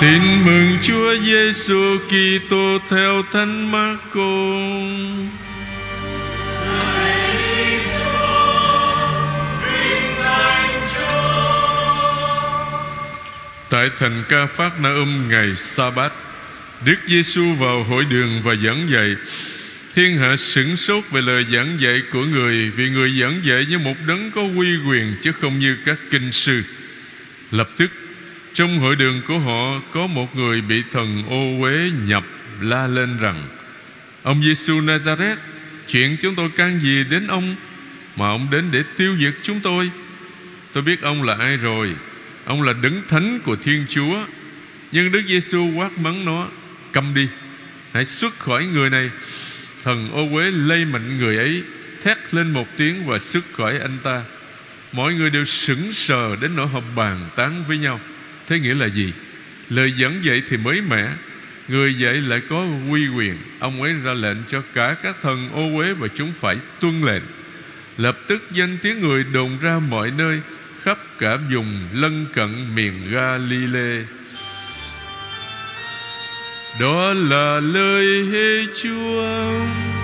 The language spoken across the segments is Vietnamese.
Tin mừng Chúa Giêsu Kitô theo Thánh Marco. Tại thành Ca Phát Na Âm ngày Sa Bát, Đức Giêsu vào hội đường và giảng dạy. Thiên hạ sửng sốt về lời giảng dạy của người vì người giảng dạy như một đấng có uy quyền chứ không như các kinh sư. Lập tức trong hội đường của họ, có một người bị thần ô uế nhập la lên rằng, Ông Giêsu Nazareth Chuyện chúng tôi can gì đến ông Mà ông đến để tiêu diệt chúng tôi? Tôi biết ông là ai rồi, Ông là đấng thánh của Thiên Chúa, Nhưng Đức Giêsu quát mắng nó, Cầm đi, Hãy xuất khỏi người này Thần ô uế lây mạnh người ấy, Thét lên một tiếng và xuất khỏi anh ta. Mọi người đều sững sờ Đến nỗi họ bàn tán với nhau. Thế nghĩa là gì? Lời dẫn dạy thì mới mẻ, Người dạy lại có uy quyền. Ông ấy ra lệnh cho cả các thần ô uế Và chúng phải tuân lệnh. Lập tức danh tiếng người đồn ra mọi nơi, Khắp cả vùng lân cận miền Galilee. Đó là lời hê Chúa.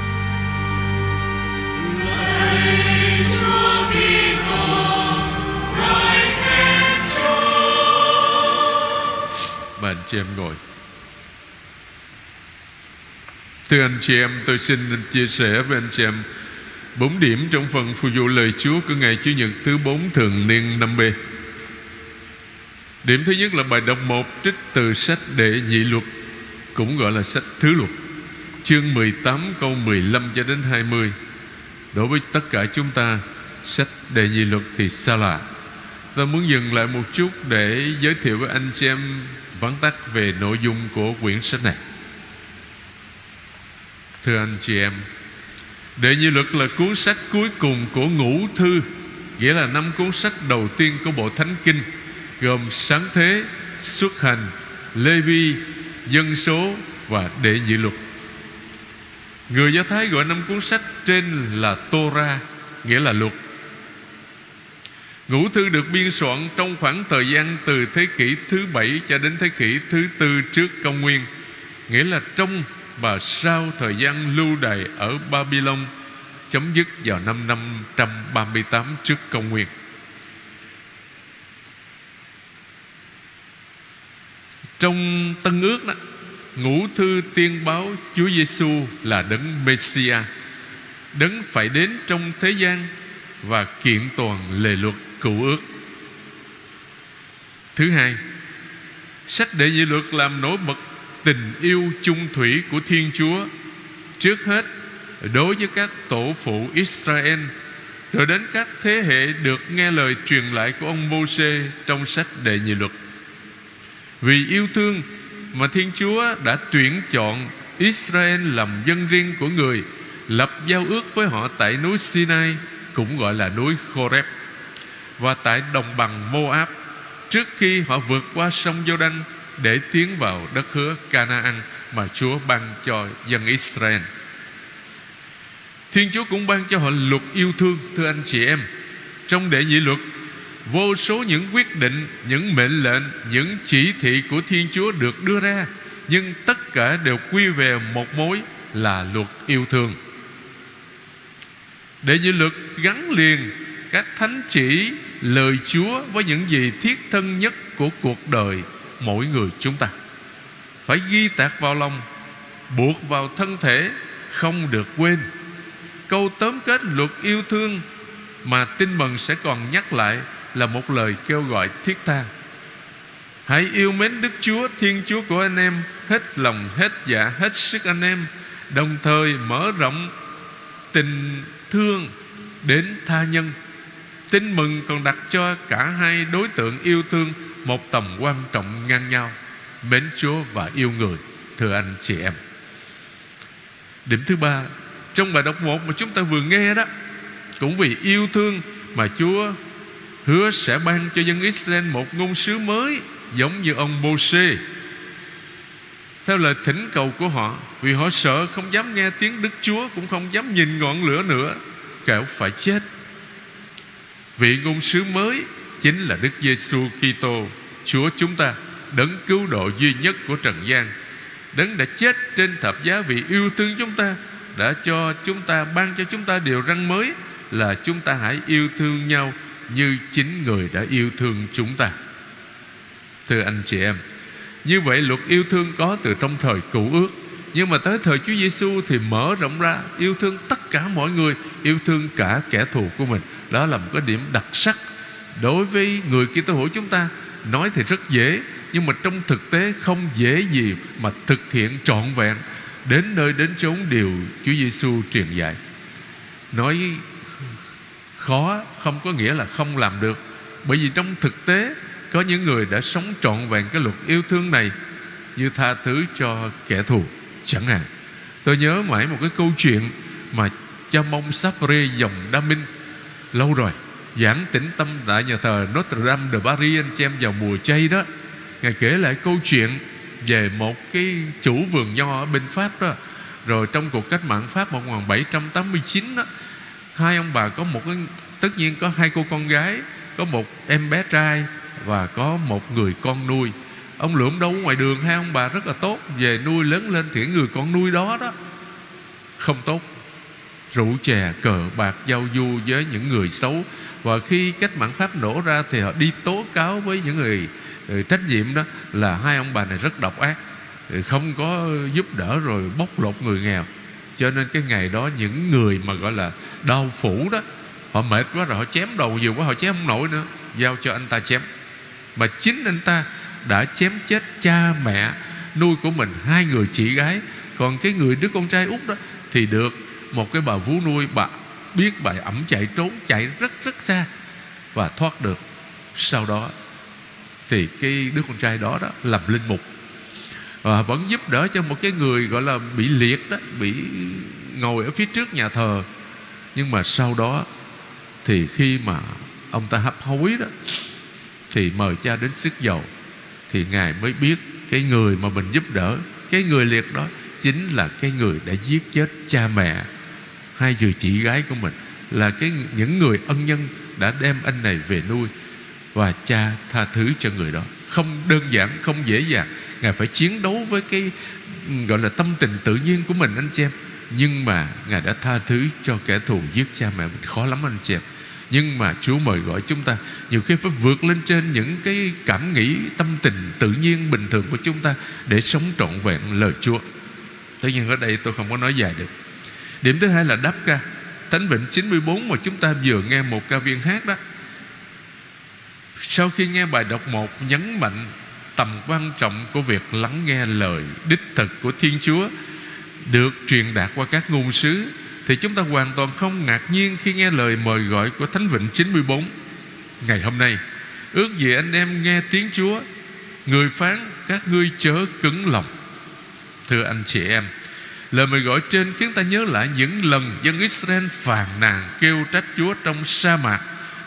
Chị em ngồi. Thưa anh chị em, Tôi xin chia sẻ với anh chị em Bốn điểm trong phần phù vụ lời Chúa Của ngày Chủ nhật thứ bốn thường niên năm b. Điểm thứ nhất là bài đọc một Trích từ sách đệ nhị luật, Cũng gọi là sách thứ luật, Chương 18 câu 15 cho đến 20 Đối với tất cả chúng ta, Sách đệ nhị luật thì xa lạ. Tôi muốn dừng lại một chút Để giới thiệu với anh chị em vắn tắt về nội dung của quyển sách này. Thưa anh chị em Đệ nhị luật là cuốn sách cuối cùng của ngũ thư Nghĩa là năm cuốn sách đầu tiên của bộ Thánh Kinh Gồm Sáng Thế, Xuất Hành, Lê Vi, Dân Số và Đệ nhị luật. Người Do Thái gọi năm cuốn sách trên là Torah Nghĩa là luật. Ngũ thư được biên soạn trong khoảng thời gian từ thế kỷ thứ bảy cho đến thế kỷ thứ tư trước công nguyên, nghĩa là trong và sau thời gian lưu đày ở Babylon chấm dứt vào năm 538 trước công nguyên. Trong Tân ước đó, ngũ thư tiên báo Chúa Giêsu là đấng Messiah, đấng phải đến trong thế gian và kiện toàn lề luật cựu ước. Thứ hai, Sách đệ nhị luật làm nổi bật tình yêu chung thủy của Thiên Chúa. Trước hết, đối với các tổ phụ Israel, Rồi đến các thế hệ được nghe lời truyền lại của ông Môsê Trong sách đệ nhị luật. Vì yêu thương mà Thiên Chúa đã tuyển chọn Israel làm dân riêng của người, Lập giao ước với họ tại núi Sinai, Cũng gọi là núi Khoreb và tại đồng bằng Moab trước khi họ vượt qua sông Giô-đanh để tiến vào đất hứa Canaan mà Chúa ban cho dân Israel. Thiên Chúa cũng ban cho họ luật yêu thương thưa anh chị em. Trong đệ nhị luật vô số những quyết định, những mệnh lệnh, những chỉ thị của Thiên Chúa được đưa ra, nhưng tất cả đều quy về một mối là luật yêu thương. Đệ nhị luật gắn liền các thánh chỉ lời Chúa với những gì thiết thân nhất của cuộc đời mỗi người chúng ta. Phải ghi tạc vào lòng, buộc vào thân thể, không được quên. Câu tóm kết luật yêu thương mà tin mừng sẽ còn nhắc lại là một lời kêu gọi thiết tha. Hãy yêu mến Đức Chúa, Thiên Chúa của anh em hết lòng, hết dạ, hết sức anh em, đồng thời mở rộng tình thương đến tha nhân Tin mừng còn đặt cho cả hai đối tượng yêu thương Một tầm quan trọng ngang nhau, Mến Chúa và yêu người, Thưa anh chị em. Điểm thứ ba, Trong bài đọc một mà chúng ta vừa nghe đó, Cũng vì yêu thương Mà Chúa hứa sẽ ban cho dân Israel Một ngôn sứ mới Giống như ông Mô-xê Theo lời thỉnh cầu của họ, Vì họ sợ không dám nghe tiếng Đức Chúa, Cũng không dám nhìn ngọn lửa nữa, Kẻo phải chết. Vị ngôn sứ mới chính là Đức Giêsu Kitô, Chúa chúng ta, Đấng cứu độ duy nhất của trần gian. Đấng đã chết trên thập giá vì yêu thương chúng ta, Đã cho chúng ta, ban cho chúng ta điều răn mới Là chúng ta hãy yêu thương nhau Như chính người đã yêu thương chúng ta. Thưa anh chị em, Như vậy luật yêu thương có từ trong thời cũ ước, Nhưng mà tới thời Chúa Giêsu thì mở rộng ra, Yêu thương tất cả mọi người, Yêu thương cả kẻ thù của mình. Đó là một cái điểm đặc sắc Đối với người Kitô hữu chúng ta. Nói thì rất dễ, Nhưng mà trong thực tế không dễ gì Mà thực hiện trọn vẹn. Đến nơi đến chốn điều Chúa Giêsu truyền dạy. Nói khó không có nghĩa là không làm được. Bởi vì trong thực tế, Có những người đã sống trọn vẹn cái luật yêu thương này Như tha thứ cho kẻ thù, Chẳng hạn. Tôi nhớ mãi một cái câu chuyện Mà cha mông Sapre dòng Đa Minh Lâu rồi, Giảng tĩnh tâm tại nhà thờ Notre Dame de Paris Anh chị em vào mùa chay đó. Ngài kể lại câu chuyện Về một cái chủ vườn nho ở bên Pháp đó. Rồi trong cuộc cách mạng Pháp 1789 đó, Hai ông bà có một cái, Tất nhiên có hai cô con gái, Có một em bé trai Và có một người con nuôi. Ông lượm đâu ngoài đường, Hai ông bà rất là tốt, Về nuôi lớn lên thì người con nuôi đó đó, Không tốt. Rượu chè, cờ bạc, giao du với những người xấu. Và khi cách mạng Pháp nổ ra Thì họ đi tố cáo với những người, người trách nhiệm đó Là hai ông bà này rất độc ác ừ, Không có giúp đỡ rồi bóc lột người nghèo. Cho nên cái ngày đó những người mà gọi là đau phủ đó Họ mệt quá rồi họ chém đầu nhiều quá Họ chém không nổi nữa Giao cho anh ta chém. Mà chính anh ta đã chém chết cha mẹ Nuôi của mình hai người chị gái. Còn cái người đứa con trai út đó Thì được một cái bà vú nuôi, Bà biết bà ẩm chạy trốn, Chạy rất rất xa Và thoát được. Sau đó Thì cái đứa con trai đó đó Làm linh mục Và vẫn giúp đỡ cho một cái người gọi là bị liệt đó, Bị ngồi ở phía trước nhà thờ. Nhưng mà sau đó thì khi mà ông ta hấp hối đó Thì mời cha đến sức dầu Thì Ngài mới biết Cái người mà mình giúp đỡ, Cái người liệt đó Chính là cái người đã giết chết cha mẹ. Hai người chị gái của mình Là cái những người ân nhân Đã đem anh này về nuôi Và cha tha thứ cho người đó. Không đơn giản, không dễ dàng. Ngài phải chiến đấu với cái Gọi là tâm tình tự nhiên của mình anh chị em. Nhưng mà Ngài đã tha thứ cho kẻ thù giết cha mẹ mình. Khó lắm anh chị em. Nhưng mà Chúa mời gọi chúng ta Nhiều khi phải vượt lên trên những cái cảm nghĩ Tâm tình tự nhiên bình thường của chúng ta Để sống trọn vẹn lời Chúa. Thế nhưng ở đây tôi không có nói dài được. Điểm thứ hai là đáp ca. Thánh Vịnh 94 mà chúng ta vừa nghe một ca viên hát đó. Sau khi nghe bài đọc một, Nhấn mạnh tầm quan trọng của việc lắng nghe lời đích thực của Thiên Chúa, Được truyền đạt qua các ngôn sứ, thì chúng ta hoàn toàn không ngạc nhiên khi nghe lời mời gọi của Thánh Vịnh 94 Ngày hôm nay, Ước gì anh em nghe tiếng Chúa, Người phán các ngươi chớ cứng lòng. Thưa anh chị em Lời mời gọi trên khiến ta nhớ lại những lần dân Israel phàn nàn kêu trách Chúa trong sa mạc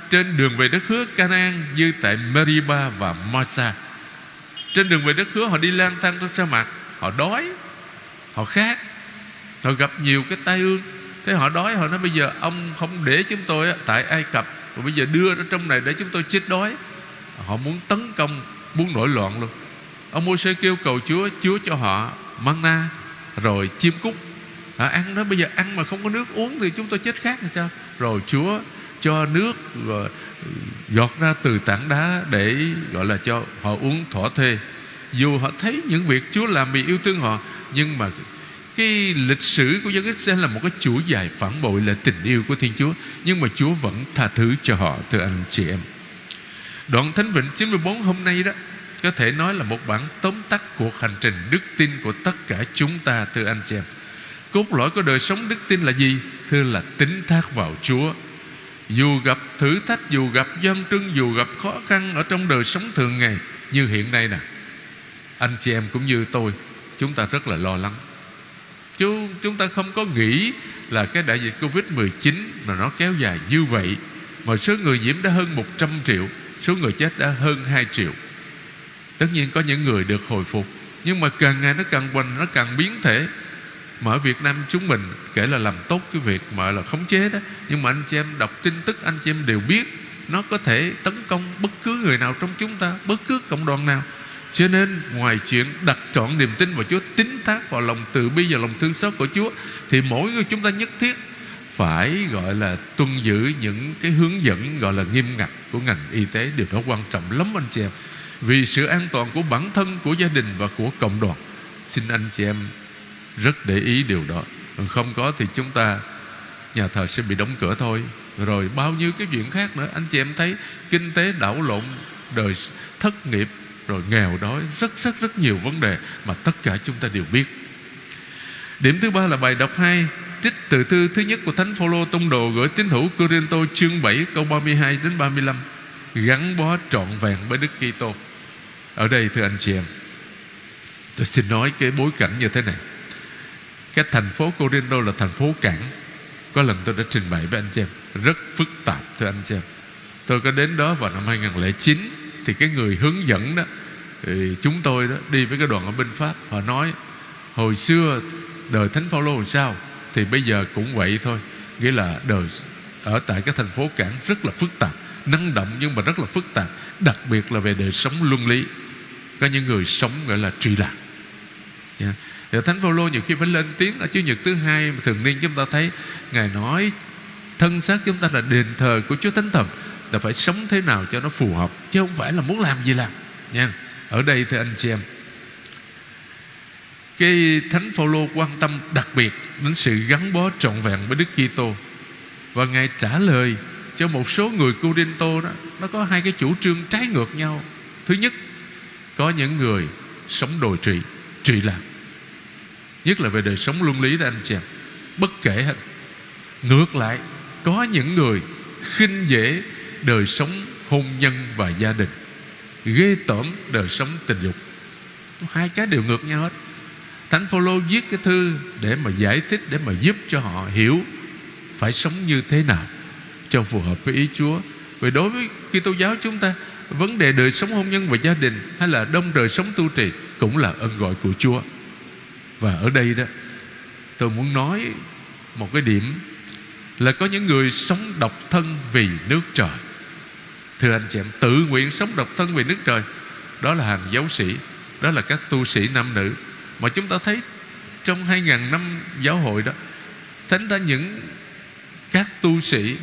trên đường về đất hứa Canaan như tại Meriba và Masa. Trên đường về đất hứa họ đi lang thang trong sa mạc, họ đói, họ khát, họ gặp nhiều cái tai ương. Thế họ đói họ nói bây giờ ông không để chúng tôi tại Ai Cập và bây giờ đưa ra trong này để chúng tôi chết đói. Họ muốn tấn công Muốn nổi loạn luôn. Ông Môi-se kêu cầu Chúa Chúa cho họ manna rồi chim cút. À, Ăn đó bây giờ ăn mà không có nước uống Thì chúng tôi chết khác làm sao? Rồi Chúa cho nước rồi ừ, giọt ra từ tảng đá Để gọi là cho họ uống thỏa thê. Dù họ thấy những việc Chúa làm vì yêu thương họ Nhưng mà cái lịch sử của dân Israel là một cái chuỗi dài phản bội là tình yêu của Thiên Chúa. Nhưng mà Chúa vẫn tha thứ cho họ thưa anh chị em. Đoạn Thánh Vịnh 94 hôm nay đó có thể nói là một bản tóm tắt cuộc hành trình đức tin của tất cả chúng ta thưa anh chị em. Cốt lõi của đời sống đức tin là gì? Thưa là tính thác vào Chúa. Dù gặp thử thách dù gặp gian trưng dù gặp khó khăn ở trong đời sống thường ngày như hiện nay nè anh chị em cũng như tôi chúng ta rất là lo lắng. Chứ chúng ta không có nghĩ là cái đại dịch Covid-19 mà nó kéo dài như vậy. Mà số người nhiễm đã hơn 100 triệu, số người chết đã hơn 2 triệu. Tất nhiên có những người được hồi phục, nhưng mà càng ngày nó càng quanh, nó càng biến thể. Mà ở Việt Nam chúng mình kể là làm tốt cái việc mà là khống chế đó, nhưng mà anh chị em đọc tin tức anh chị em đều biết nó có thể tấn công bất cứ người nào trong chúng ta, bất cứ cộng đoàn nào. cho nên ngoài chuyện đặt trọn niềm tin vào Chúa Tín thác vào lòng từ bi và lòng thương xót của Chúa Thì mỗi người chúng ta nhất thiết Phải gọi là tuân giữ những cái hướng dẫn Gọi là nghiêm ngặt của ngành y tế Điều đó quan trọng lắm anh chị em vì sự an toàn của bản thân, của gia đình và của cộng đoàn. Xin anh chị em rất để ý điều đó. Không có thì chúng ta Nhà thờ sẽ bị đóng cửa thôi. Rồi bao nhiêu cái chuyện khác nữa. Anh chị em thấy kinh tế đảo lộn Đời thất nghiệp rồi nghèo đói rất rất rất nhiều vấn đề mà tất cả chúng ta đều biết. Điểm thứ ba là bài đọc 2 trích từ thư thứ nhất của thánh phaolô tông đồ gửi tín hữu Corinto chương 7 câu 32 đến 35 gắn bó trọn vẹn với Đức Kitô ở đây, thưa anh chị em, tôi xin nói cái bối cảnh như thế này. Cái thành phố Corinto là thành phố cảng. Có lần tôi đã trình bày với anh chị em, rất phức tạp, thưa anh chị em. Tôi có đến đó vào năm 2009 thì cái người hướng dẫn đó, thì chúng tôi đó đi với cái đoàn ở bên Pháp, họ nói, hồi xưa đời Thánh Phaolô làm sao, thì bây giờ cũng vậy thôi. Nghĩa là đời ở tại cái thành phố cảng rất là phức tạp, năng động nhưng mà rất là phức tạp, đặc biệt là về đời sống luân lý có những người sống, gọi là truy lạc. Yeah. Thì Thánh Phaolô nhiều khi phải lên tiếng ở Chủ nhật thứ hai thường niên chúng ta thấy Ngài nói, thân xác chúng ta là đền thờ của Chúa Thánh Thần, là phải sống thế nào cho nó phù hợp, chứ không phải là muốn làm gì làm. Nha. Ở đây thì anh chị em, cái thánh phaolô quan tâm đặc biệt đến sự gắn bó trọn vẹn với Đức Kitô. Và ngài trả lời cho một số người Corinto đó, nó có hai cái chủ trương trái ngược nhau. Thứ nhất có những người sống đồi trụy trụy lạc. Nhất là về đời sống luân lý đó anh chị em. Bất kể hết. Ngược lại, có những người khinh dễ đời sống hôn nhân và gia đình, ghê tởm đời sống tình dục. Hai cái đều ngược nhau hết. Thánh phaolô viết cái thư để mà giải thích, để mà giúp cho họ hiểu phải sống như thế nào cho phù hợp với ý Chúa. Vì đối với Kitô giáo chúng ta vấn đề đời sống hôn nhân và gia đình hay là đông đời sống tu trì cũng là ơn gọi của Chúa. Và ở đây đó, tôi muốn nói một cái điểm là có những người sống độc thân vì nước trời. Thưa anh chị em, Tự nguyện sống độc thân vì nước trời, Đó là hàng giáo sĩ, Đó là các tu sĩ nam nữ. Mà chúng ta thấy trong 2000 năm giáo hội đó, Thánh ra những Các tu sĩ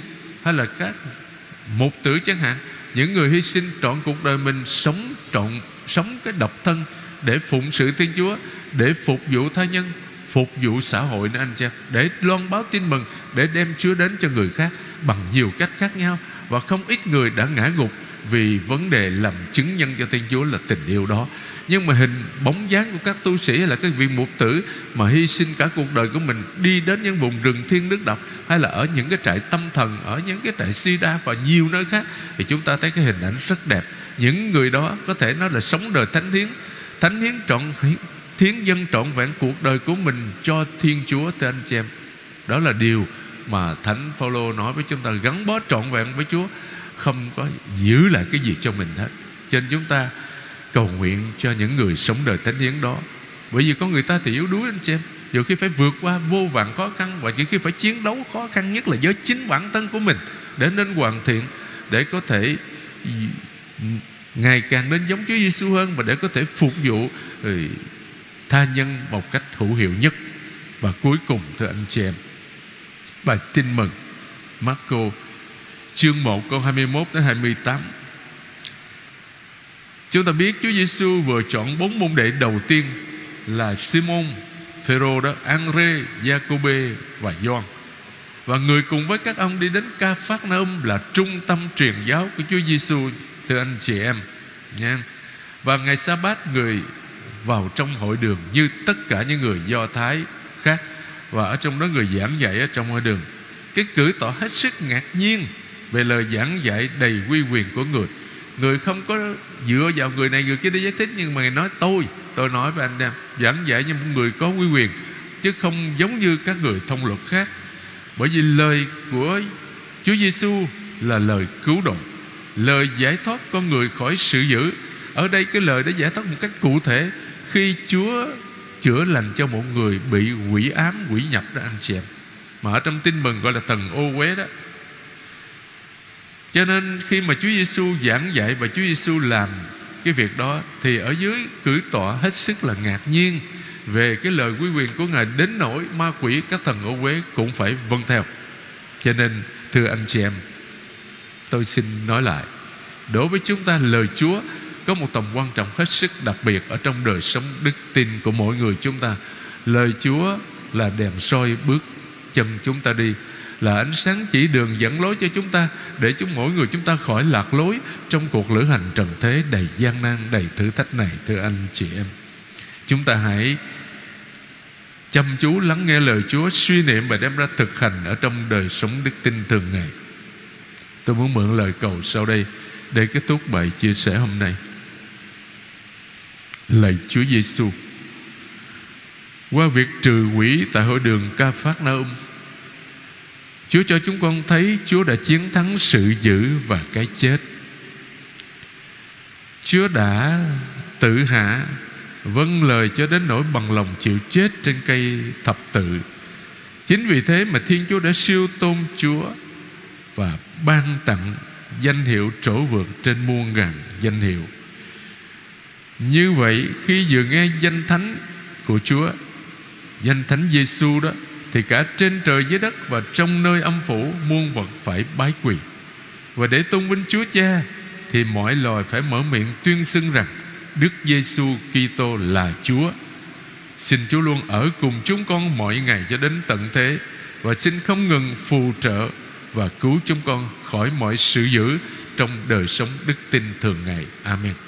Hay là các mục tử chẳng hạn những người hy sinh trọn cuộc đời mình Sống trọn, Sống cái độc thân Để phụng sự Thiên Chúa, Để phục vụ tha nhân, Phục vụ xã hội nữa anh chị Để loan báo tin mừng, Để đem Chúa đến cho người khác Bằng nhiều cách khác nhau và không ít người đã ngã gục vì vấn đề làm chứng nhân cho Thiên Chúa là tình yêu đó. Nhưng mà hình bóng dáng của các tu sĩ Hay là các vị mục tử Mà hy sinh cả cuộc đời của mình Đi đến những vùng rừng thiên nước độc Hay là ở những cái trại tâm thần, Ở những cái trại sida và nhiều nơi khác, Thì chúng ta thấy cái hình ảnh rất đẹp. Những người đó có thể nói là sống đời thánh hiến Thánh hiến trọn thiến dân trọn vẹn cuộc đời của mình cho Thiên Chúa, thưa anh chị em. Đó là điều mà Thánh Phaolô nói với chúng ta, gắn bó trọn vẹn với Chúa không có giữ lại cái gì cho mình hết. Cho nên chúng ta cầu nguyện cho những người sống đời thánh hiến đó. Bởi vì có người ta thì yếu đuối anh chị em. Nhiều khi phải vượt qua vô vàn khó khăn và nhiều khi phải chiến đấu khó khăn, nhất là với chính bản thân của mình, để nên hoàn thiện, để có thể ngày càng nên giống Chúa Giêsu hơn và để có thể phục vụ ừ, tha nhân một cách hữu hiệu nhất. Và cuối cùng, thưa anh chị em, bài tin mừng Marco chương 1 câu 21 đến 28 Chúng ta biết Chúa Giêsu vừa chọn bốn môn đệ đầu tiên là Simon, Phêrô đó, Andre, Giacôbê và Gioan. Và người cùng với các ông đi đến Ca Phát Na là trung tâm truyền giáo của Chúa Giêsu thưa anh chị em nha. Và ngày sa bát người vào trong hội đường như tất cả những người Do Thái khác và ở trong đó người giảng dạy ở trong hội đường cái cử tỏ hết sức ngạc nhiên về lời giảng dạy đầy quy quyền của người. Người không có dựa vào người này, người kia để giải thích, nhưng mà người nói, tôi tôi nói với anh em, giảng dạy như một người có quy quyền, chứ không giống như các người thông luật khác. Bởi vì lời của Chúa Giêsu là lời cứu độ lời giải thoát con người khỏi sự dữ. Ở đây cái lời đã giải thoát một cách cụ thể, khi Chúa chữa lành cho một người bị quỷ ám, quỷ nhập đó, anh chị em. Mà ở trong tin mừng gọi là thần ô quế đó cho nên khi mà Chúa Giêsu giảng dạy và Chúa Giêsu làm cái việc đó, thì ở dưới cử tọa hết sức là ngạc nhiên về cái lời quy quyền của ngài đến nỗi ma quỷ các thần ở quế cũng phải vâng theo. Cho nên, thưa anh chị em, tôi xin nói lại, đối với chúng ta, lời chúa có một tầm quan trọng hết sức đặc biệt ở trong đời sống đức tin của mỗi người chúng ta. Lời chúa là đèn soi bước chân chúng ta đi là ánh sáng chỉ đường dẫn lối cho chúng ta, để chúng mỗi người chúng ta khỏi lạc lối trong cuộc lữ hành trần thế đầy gian nan, đầy thử thách này, thưa anh chị em. Chúng ta hãy chăm chú lắng nghe lời Chúa, suy niệm và đem ra thực hành ở trong đời sống đức tin thường ngày. Tôi muốn mượn lời cầu sau đây để kết thúc bài chia sẻ hôm nay. Lạy Chúa Giêsu qua việc trừ quỷ tại hội đường Ca Phát Na Um Chúa cho chúng con thấy Chúa đã chiến thắng sự dữ và cái chết. Chúa đã tự hạ Vâng lời cho đến nỗi bằng lòng chịu chết trên cây thập tự. Chính vì thế mà Thiên Chúa đã siêu tôn Chúa Và ban tặng danh hiệu trổ vượt trên muôn ngàn danh hiệu. Như vậy, khi vừa nghe danh thánh của Chúa, Danh thánh Giêsu đó thì cả trên trời dưới đất và trong nơi âm phủ muôn vật phải bái quỳ và để tôn vinh Chúa Cha, thì mọi loài phải mở miệng tuyên xưng rằng Đức Giêsu Kitô là Chúa. Xin Chúa luôn ở cùng chúng con mọi ngày cho đến tận thế, và xin không ngừng phù trợ và cứu chúng con khỏi mọi sự dữ trong đời sống đức tin thường ngày. Amen.